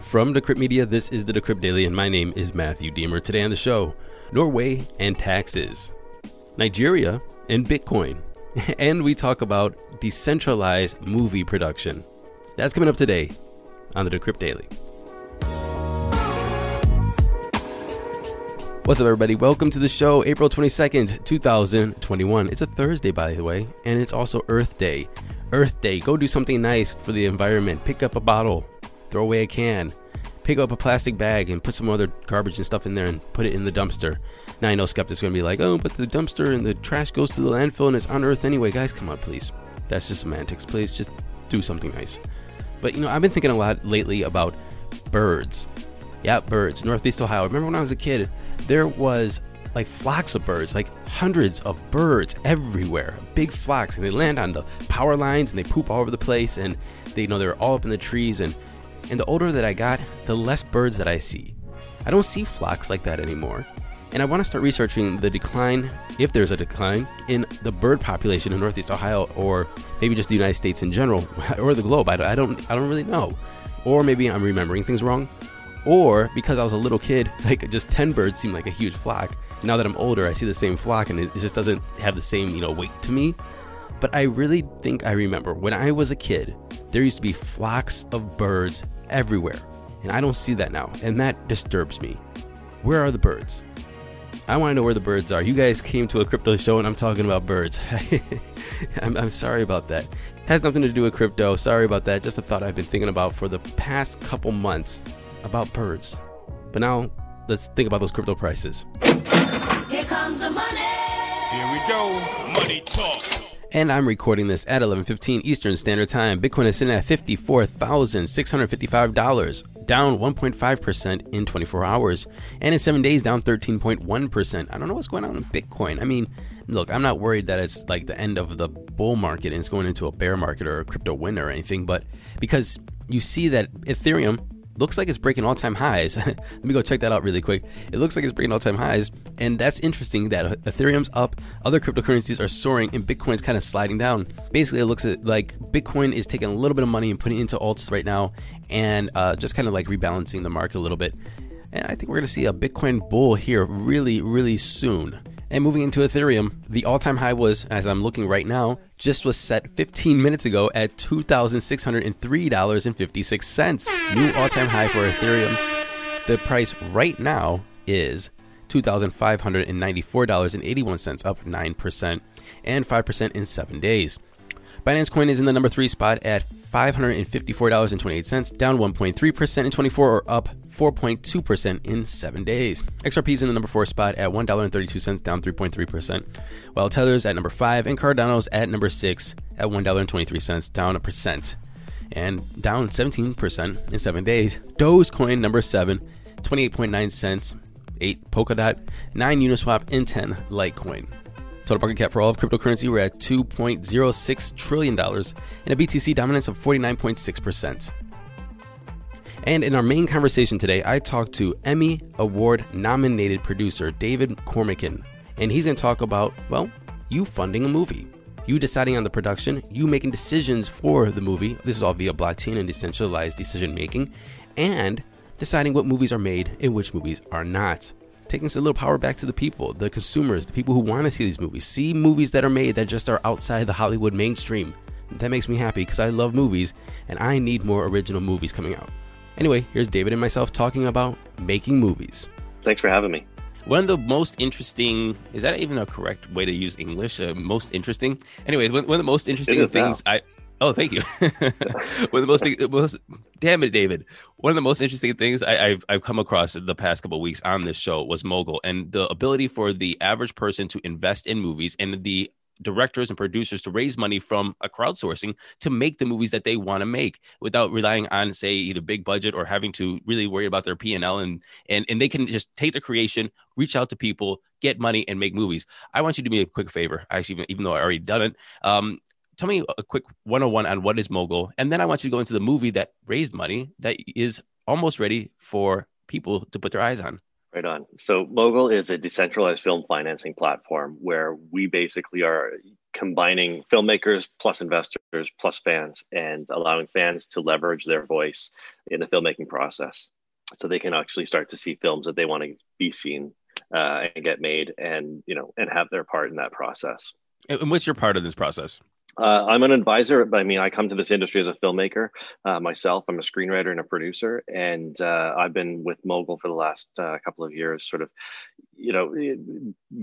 From Decrypt Media, this is the Decrypt Daily, and my name is Matthew Diemer. Today on the show, Norway and taxes, Nigeria and Bitcoin, and we talk about decentralized movie production. That's coming up today on the Decrypt Daily. What's up, everybody? Welcome to the show, April 22nd, 2021. It's a Thursday, by the way, and it's also Earth Day. Earth Day, go do something nice for the environment. Pick up a bottle, throw away a can, pick up a plastic bag, and put some other garbage and stuff in there and put it in the dumpster. Now, I know skeptics are going to be like, oh, but the dumpster and the trash goes to the landfill and it's on Earth anyway. Guys, come on, please. That's just semantics. Please just do something nice. But, you know, I've been thinking a lot lately about birds. Yeah, birds. Northeast Ohio. Remember when I was a kid, there was like flocks of birds, like hundreds of birds everywhere, big flocks, and they land on the power lines and they poop all over the place, and they you know they're all up in the trees. And and the older that I got, the less birds that I see. I don't see flocks like that anymore. And I want to start researching the decline, if there's a decline, in the bird population in Northeast Ohio, or maybe just the United States in general, or the globe. I, don't, I don't, I don't really know. Or maybe I'm remembering things wrong. Or because I was a little kid, like just 10 birds seemed like a huge flock. Now that I'm older, I see the same flock and it just doesn't have the same, you know, weight to me. But I really think I remember when I was a kid, there used to be flocks of birds everywhere. And I don't see that now. And that disturbs me. Where are the birds? I want to know where the birds are. You guys came to a crypto show and I'm talking about birds. I'm, I'm sorry about that. Has nothing to do with crypto. Sorry about that. Just a thought I've been thinking about for the past couple months about birds. But now let's think about those crypto prices. Here comes the money. Here we go. Money talk. And I'm recording this at 11:15 Eastern Standard Time. Bitcoin is sitting at $54,655, down 1.5% in 24 hours, and in 7 days down 13.1%. I don't know what's going on in Bitcoin. I mean, look, I'm not worried that it's like the end of the bull market and it's going into a bear market or a crypto winter or anything, but because you see that Ethereum looks like it's breaking all-time highs. Let me go check that out really quick. It looks like it's breaking all-time highs, and that's interesting that Ethereum's up, other cryptocurrencies are soaring, and Bitcoin's kind of sliding down. Basically, it looks like Bitcoin is taking a little bit of money and putting it into alts right now, and uh, just kind of like rebalancing the market a little bit. And I think we're going to see a Bitcoin bull here really, really soon. And moving into Ethereum, the all time high was, as I'm looking right now, just was set 15 minutes ago at $2,603.56. New all time high for Ethereum. The price right now is $2,594.81, up 9% and 5% in seven days. Binance Coin is in the number three spot at $554.28, down 1.3% in 24 or up 4.2% in seven days. XRP is in the number four spot at $1.32, down 3.3%, while Tether's at number five and Cardano's at number six at $1.23, down a percent and down 17% in seven days. Dogecoin number seven, 28.9 cents, 8 Polkadot, 9 Uniswap, and 10 Litecoin. Total market cap for all of cryptocurrency, we're at $2.06 trillion and a BTC dominance of 49.6%. And in our main conversation today, I talked to Emmy Award nominated producer David Cormican, and he's going to talk about, well, you funding a movie. You deciding on the production, you making decisions for the movie. This is all via blockchain and decentralized decision making, and deciding what movies are made and which movies are not taking a little power back to the people, the consumers, the people who want to see these movies. See movies that are made that just are outside the Hollywood mainstream. That makes me happy because I love movies and I need more original movies coming out. Anyway, here's David and myself talking about making movies. Thanks for having me. One of the most interesting is that even a correct way to use English? Uh, most interesting. Anyway, one, one of the most interesting things now. I Oh, thank you. one of the most, most, damn it, David. One of the most interesting things I, have I've come across in the past couple weeks on this show was mogul and the ability for the average person to invest in movies and the directors and producers to raise money from a crowdsourcing to make the movies that they want to make without relying on say either big budget or having to really worry about their P&L and and and they can just take the creation, reach out to people, get money and make movies. I want you to do me a quick favor. Actually even though I already done it, um, tell me a quick 101 on what is mogul and then i want you to go into the movie that raised money that is almost ready for people to put their eyes on Right on. So Mogul is a decentralized film financing platform where we basically are combining filmmakers plus investors plus fans and allowing fans to leverage their voice in the filmmaking process. So they can actually start to see films that they want to be seen uh, and get made and you know and have their part in that process. And what's your part of this process uh, I'm an advisor, but I mean, I come to this industry as a filmmaker uh, myself. I'm a screenwriter and a producer, and uh, I've been with Mogul for the last uh, couple of years, sort of, you know,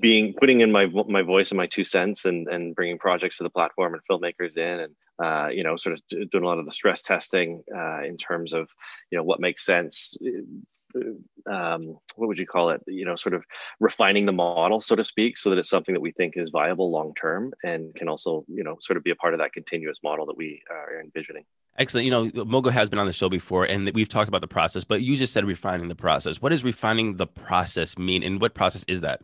being putting in my my voice and my two cents, and and bringing projects to the platform and filmmakers in, and uh, you know, sort of doing a lot of the stress testing uh, in terms of, you know, what makes sense um, what would you call it? You know, sort of refining the model, so to speak, so that it's something that we think is viable long term and can also, you know, sort of be a part of that continuous model that we are envisioning. Excellent. You know, Mogul has been on the show before, and we've talked about the process, but you just said refining the process. What does refining the process mean, and what process is that?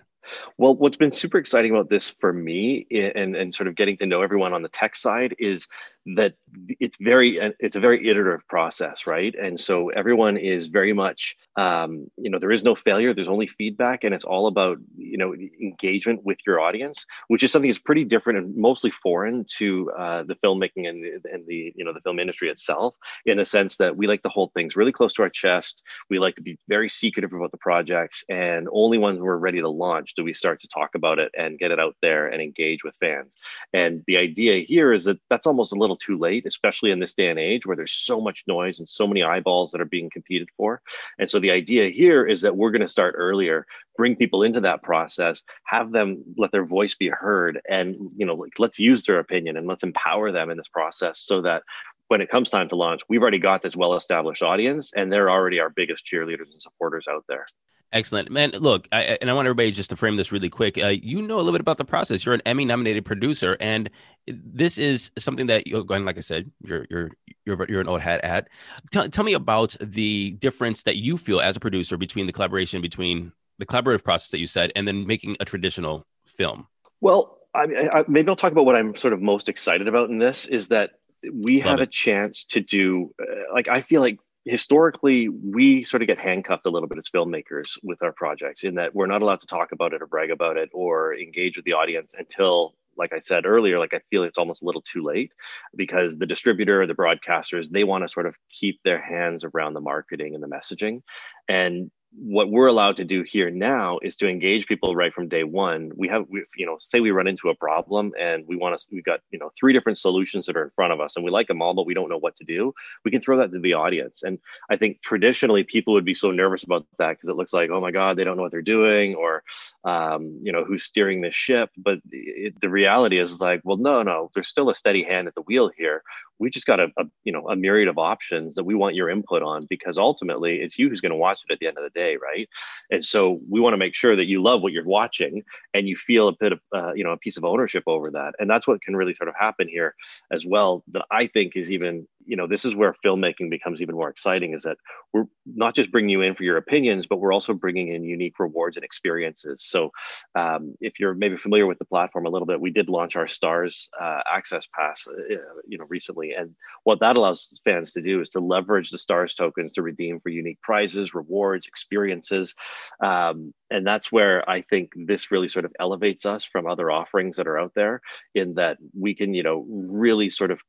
Well, what's been super exciting about this for me and, and sort of getting to know everyone on the tech side is that it's very it's a very iterative process right? And so everyone is very much um, you know there is no failure there's only feedback and it's all about you know engagement with your audience which is something that's pretty different and mostly foreign to uh, the filmmaking and the, and the you know the film industry itself in the sense that we like to hold things really close to our chest we like to be very secretive about the projects and only when we're ready to launch do we start to talk about it and get it out there and engage with fans and the idea here is that that's almost a little too late, especially in this day and age where there's so much noise and so many eyeballs that are being competed for. And so the idea here is that we're going to start earlier, bring people into that process, have them let their voice be heard, and you know, like let's use their opinion and let's empower them in this process so that when it comes time to launch, we've already got this well-established audience, and they're already our biggest cheerleaders and supporters out there. Excellent, man. Look, I, and I want everybody just to frame this really quick. Uh, you know a little bit about the process. You're an Emmy-nominated producer, and this is something that you're going. Like I said, you're you're you're you're an old hat at. Tell, tell me about the difference that you feel as a producer between the collaboration between the collaborative process that you said, and then making a traditional film. Well, I, I, maybe I'll talk about what I'm sort of most excited about in this is that we Love have it. a chance to do. Uh, like I feel like historically we sort of get handcuffed a little bit as filmmakers with our projects in that we're not allowed to talk about it or brag about it or engage with the audience until like i said earlier like i feel it's almost a little too late because the distributor or the broadcasters they want to sort of keep their hands around the marketing and the messaging. And what we're allowed to do here now is to engage people right from day one. We have we, you know say we run into a problem and we want to we've got you know three different solutions that are in front of us and we like them all but we don't know what to do we can throw that to the audience. And i think traditionally people would be so nervous about that because it looks like oh my god they don't know what they're doing or um, you know who's steering this ship? But it, the reality is like well no no there's still a steady hand at the wheel here we just got a, a, you know a myriad of options that we want your input on because ultimately it's you who's going to watch it at the end of the day right? And so we want to make sure that you love what you're watching and you feel a bit of uh, you know a piece of ownership over that. And that's what can really sort of happen here as well that i think is even you know this is where filmmaking becomes even more exciting is that we're not just bringing you in for your opinions but we're also bringing in unique rewards and experiences. So um, if you're maybe familiar with the platform a little bit we did launch our stars uh, access pass uh, you know recently. And what that allows fans to do is to leverage the stars tokens to redeem for unique prizes rewards experiences. Um, and that's where i think this really sort of elevates us from other offerings that are out there in that we can you know really sort of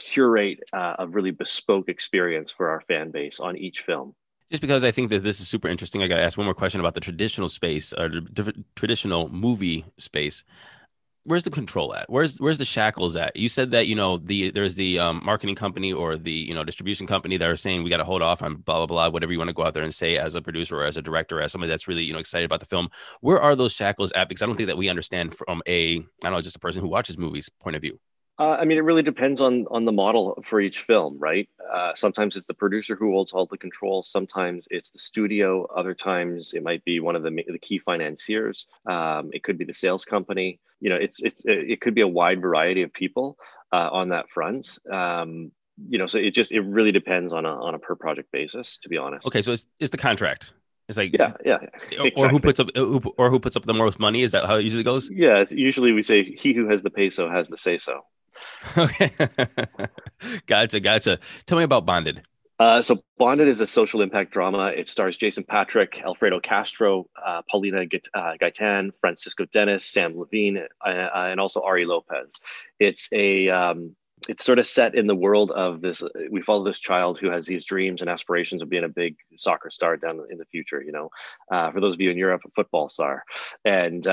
curate uh, a really bespoke experience for our fan base on each film. Just because I think that this is super interesting, I got to ask one more question about the traditional space or the traditional movie space. Where's the control at? Where's where's the shackles at? You said that you know the there's the um, marketing company or the you know distribution company that are saying we got to hold off on blah blah blah whatever you want to go out there and say as a producer or as a director or as somebody that's really you know excited about the film. Where are those shackles at? Because I don't think that we understand from a I don't know just a person who watches movies point of view. Uh, I mean, it really depends on on the model for each film, right? Uh, sometimes it's the producer who holds all the control. Sometimes it's the studio. Other times it might be one of the, the key financiers. Um, it could be the sales company. You know, it's it's it could be a wide variety of people uh, on that front. Um, you know, so it just it really depends on a on a per project basis. To be honest. Okay, so it's, it's the contract. It's like Yeah, yeah. or, or who puts up or who puts up the most money? Is that how it usually goes? Yeah, it's usually we say he who has the peso has the say so. Okay, gotcha, gotcha. Tell me about Bonded. Uh, so Bonded is a social impact drama. It stars Jason Patric, Alfredo Castro, uh, Paulina Gait- uh, Gaitan, Francisco Denis, Sam Levine, uh, uh, and also Ari Lopez. It's a um, it's sort of set in the world of this. We follow this child who has these dreams and aspirations of being a big soccer star down in the future. You know, uh, for those of you in Europe, a football star, and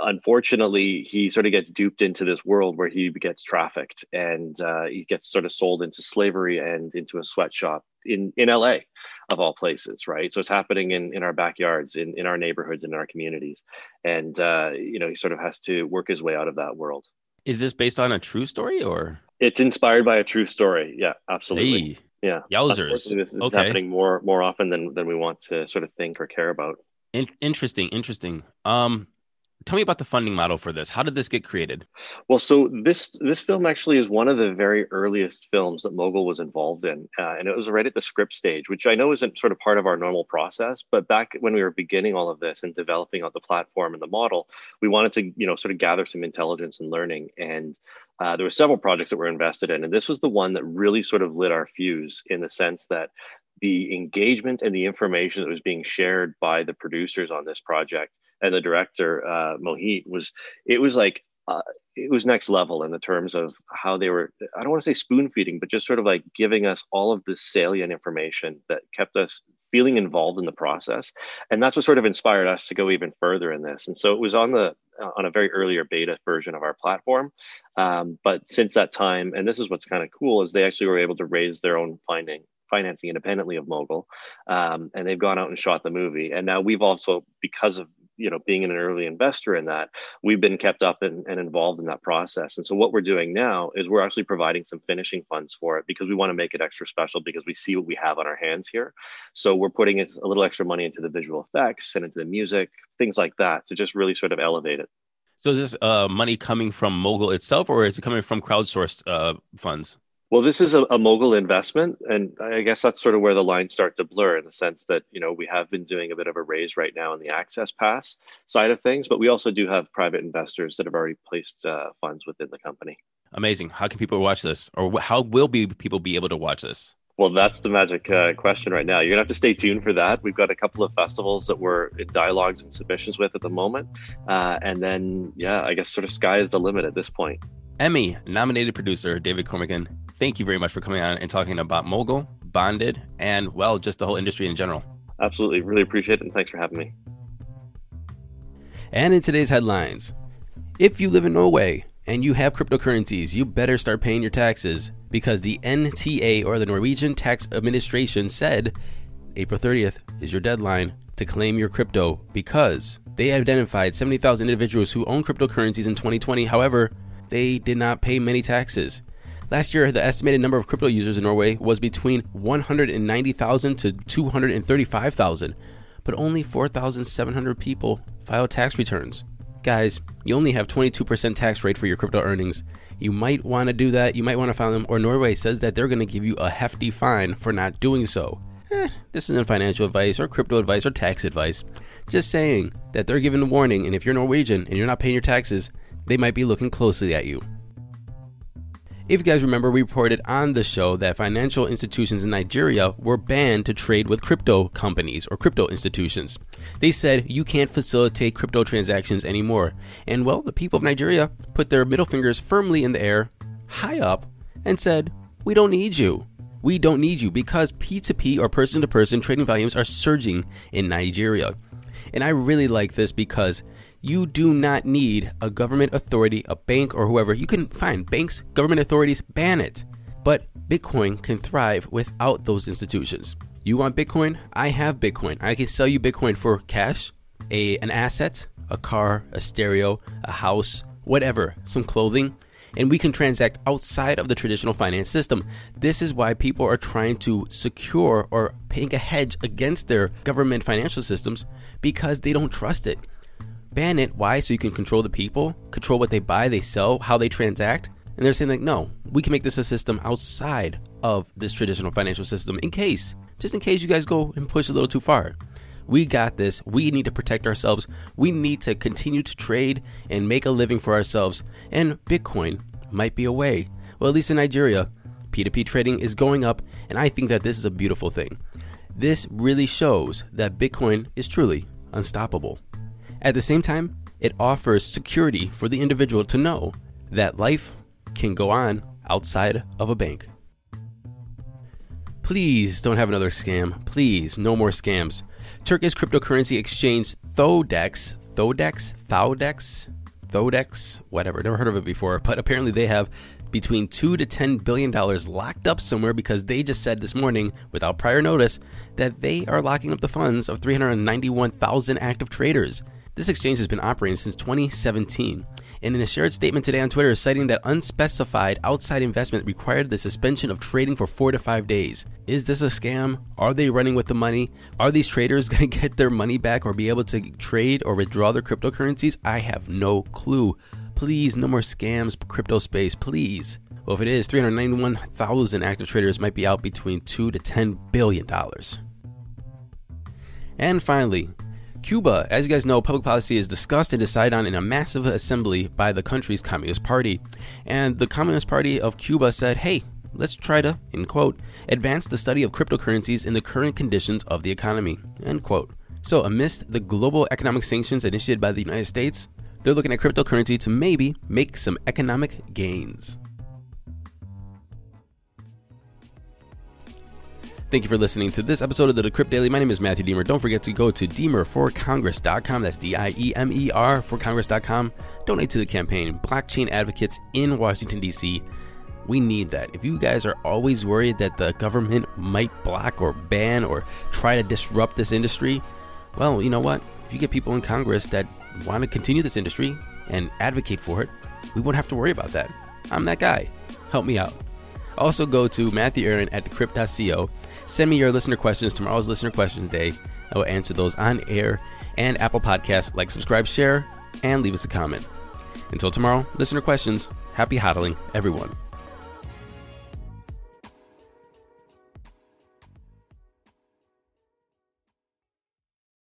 unfortunately, he sort of gets duped into this world where he gets trafficked and uh, he gets sort of sold into slavery and into a sweatshop in, in LA, of all places, right? So it's happening in, in our backyards, in, in our neighborhoods, in our communities. And, uh, you know, he sort of has to work his way out of that world. Is this based on a true story or? It's inspired by a true story. Yeah, absolutely. Hey, yeah. yowzers. This is Okay. happening more more often than, than we want to sort of think or care about. in- interesting, interesting. Um, tell me about the funding model for this. How did this get created? Well, so this this film actually is one of the very earliest films that Mogul was involved in, uh, and it was right at the script stage, which I know isn't sort of part of our normal process. But back when we were beginning all of this and developing out the platform and the model, we wanted to you know sort of gather some intelligence and learning, and uh, there were several projects that were invested in, and this was the one that really sort of lit our fuse in the sense that the engagement and the information that was being shared by the producers on this project and the director uh, Mohit was it was like uh, it was next level in the terms of how they were i don't want to say spoon feeding but just sort of like giving us all of this salient information that kept us feeling involved in the process. And that's what sort of inspired us to go even further in this. And so it was on the uh, on a very earlier beta version of our platform. Um, but since that time and this is what's kind of cool is they actually were able to raise their own finding financing independently of mogul. Um, and they've gone out and shot the movie. And now we've also because of you know being an early investor in that we've been kept up and, and involved in that process. And so what we're doing now is we're actually providing some finishing funds for it because we want to make it extra special because we see what we have on our hands here. So we're putting a little extra money into the visual effects and into the music things like that to just really sort of elevate it. So is this uh, money coming from Mogul itself, or is it coming from crowdsourced uh, funds? Well, this is a, a mogul investment, and I guess that's sort of where the lines start to blur in the sense that you know we have been doing a bit of a raise right now in the access pass side of things, but we also do have private investors that have already placed uh, funds within the company. Amazing. How can people watch this, or how will be people be able to watch this? Well, that's the magic uh, question right now. You're gonna have to stay tuned for that. We've got a couple of festivals that we're in dialogues and submissions with at the moment, uh, and then yeah, I guess sort of sky is the limit at this point. Emmy nominated producer David Cormican, thank you very much for coming on and talking about Mogul, Bonded, and well, just the whole industry in general. Absolutely, really appreciate it, and thanks for having me. And in today's headlines, if you live in Norway and you have cryptocurrencies, you better start paying your taxes because the NTA or the Norwegian Tax Administration said April 30th is your deadline to claim your crypto because they identified 70,000 individuals who own cryptocurrencies in 2020. However, they did not pay many taxes. Last year, the estimated number of crypto users in Norway was between 190,000 to 235,000, but only 4,700 people filed tax returns. Guys, you only have 22% tax rate for your crypto earnings. You might want to do that, you might want to file them, or Norway says that they're going to give you a hefty fine for not doing so. Eh, this isn't financial advice or crypto advice or tax advice. Just saying that they're giving a warning, and if you're Norwegian and you're not paying your taxes, they might be looking closely at you. If you guys remember, we reported on the show that financial institutions in Nigeria were banned to trade with crypto companies or crypto institutions. They said you can't facilitate crypto transactions anymore. And well, the people of Nigeria put their middle fingers firmly in the air, high up, and said, We don't need you. We don't need you because P2P or person to person trading volumes are surging in Nigeria. And I really like this because you do not need a government authority, a bank, or whoever. You can find banks, government authorities, ban it. But Bitcoin can thrive without those institutions. You want Bitcoin? I have Bitcoin. I can sell you Bitcoin for cash, a an asset, a car, a stereo, a house, whatever, some clothing. and we can transact outside of the traditional finance system. This is why people are trying to secure or make a hedge against their government financial systems because they don't trust it. Ban it. Why? So you can control the people, control what they buy, they sell, how they transact. And they're saying, like, no, we can make this a system outside of this traditional financial system in case, just in case you guys go and push a little too far. We got this. We need to protect ourselves. We need to continue to trade and make a living for ourselves. And Bitcoin might be a way. Well, at least in Nigeria, P2P trading is going up, and I think that this is a beautiful thing. This really shows that Bitcoin is truly unstoppable. At the same time, it offers security for the individual to know that life can go on outside of a bank. Please don't have another scam. Please, no more scams. Turkish cryptocurrency exchange Thodex, Thodex, Thodex, Thodex, whatever. Never heard of it before, but apparently they have between two to ten billion dollars locked up somewhere because they just said this morning, without prior notice, that they are locking up the funds of 391,000 active traders. This exchange has been operating since 2017 and in a shared statement today on Twitter, citing that unspecified outside investment required the suspension of trading for four to five days. Is this a scam? Are they running with the money? Are these traders going to get their money back or be able to trade or withdraw their cryptocurrencies? I have no clue. Please, no more scams, crypto space, please. Well, if it is, 391,000 active traders might be out between 2 to 10 billion dollars. And finally, Cuba, as you guys know, public policy is discussed and decided on in a massive assembly by the country's Communist Party. And the Communist Party of Cuba said, hey, let's try to, in quote, advance the study of cryptocurrencies in the current conditions of the economy, end quote. So, amidst the global economic sanctions initiated by the United States, they're looking at cryptocurrency to maybe make some economic gains. Thank you for listening to this episode of the Decrypt Daily. My name is Matthew Diemer. Don't forget to go to diemerforcongress.com. That's D I E M E R for Congress.com. Donate to the campaign. Blockchain advocates in Washington, D.C. We need that. If you guys are always worried that the government might block or ban or try to disrupt this industry, well, you know what? If you get people in Congress that want to continue this industry and advocate for it, we won't have to worry about that. I'm that guy. Help me out. Also, go to Matthew Aaron at decrypt.co Send me your listener questions. Tomorrow's Listener Questions Day. I will answer those on air and Apple Podcasts. Like, subscribe, share, and leave us a comment. Until tomorrow, listener questions. Happy hodling, everyone.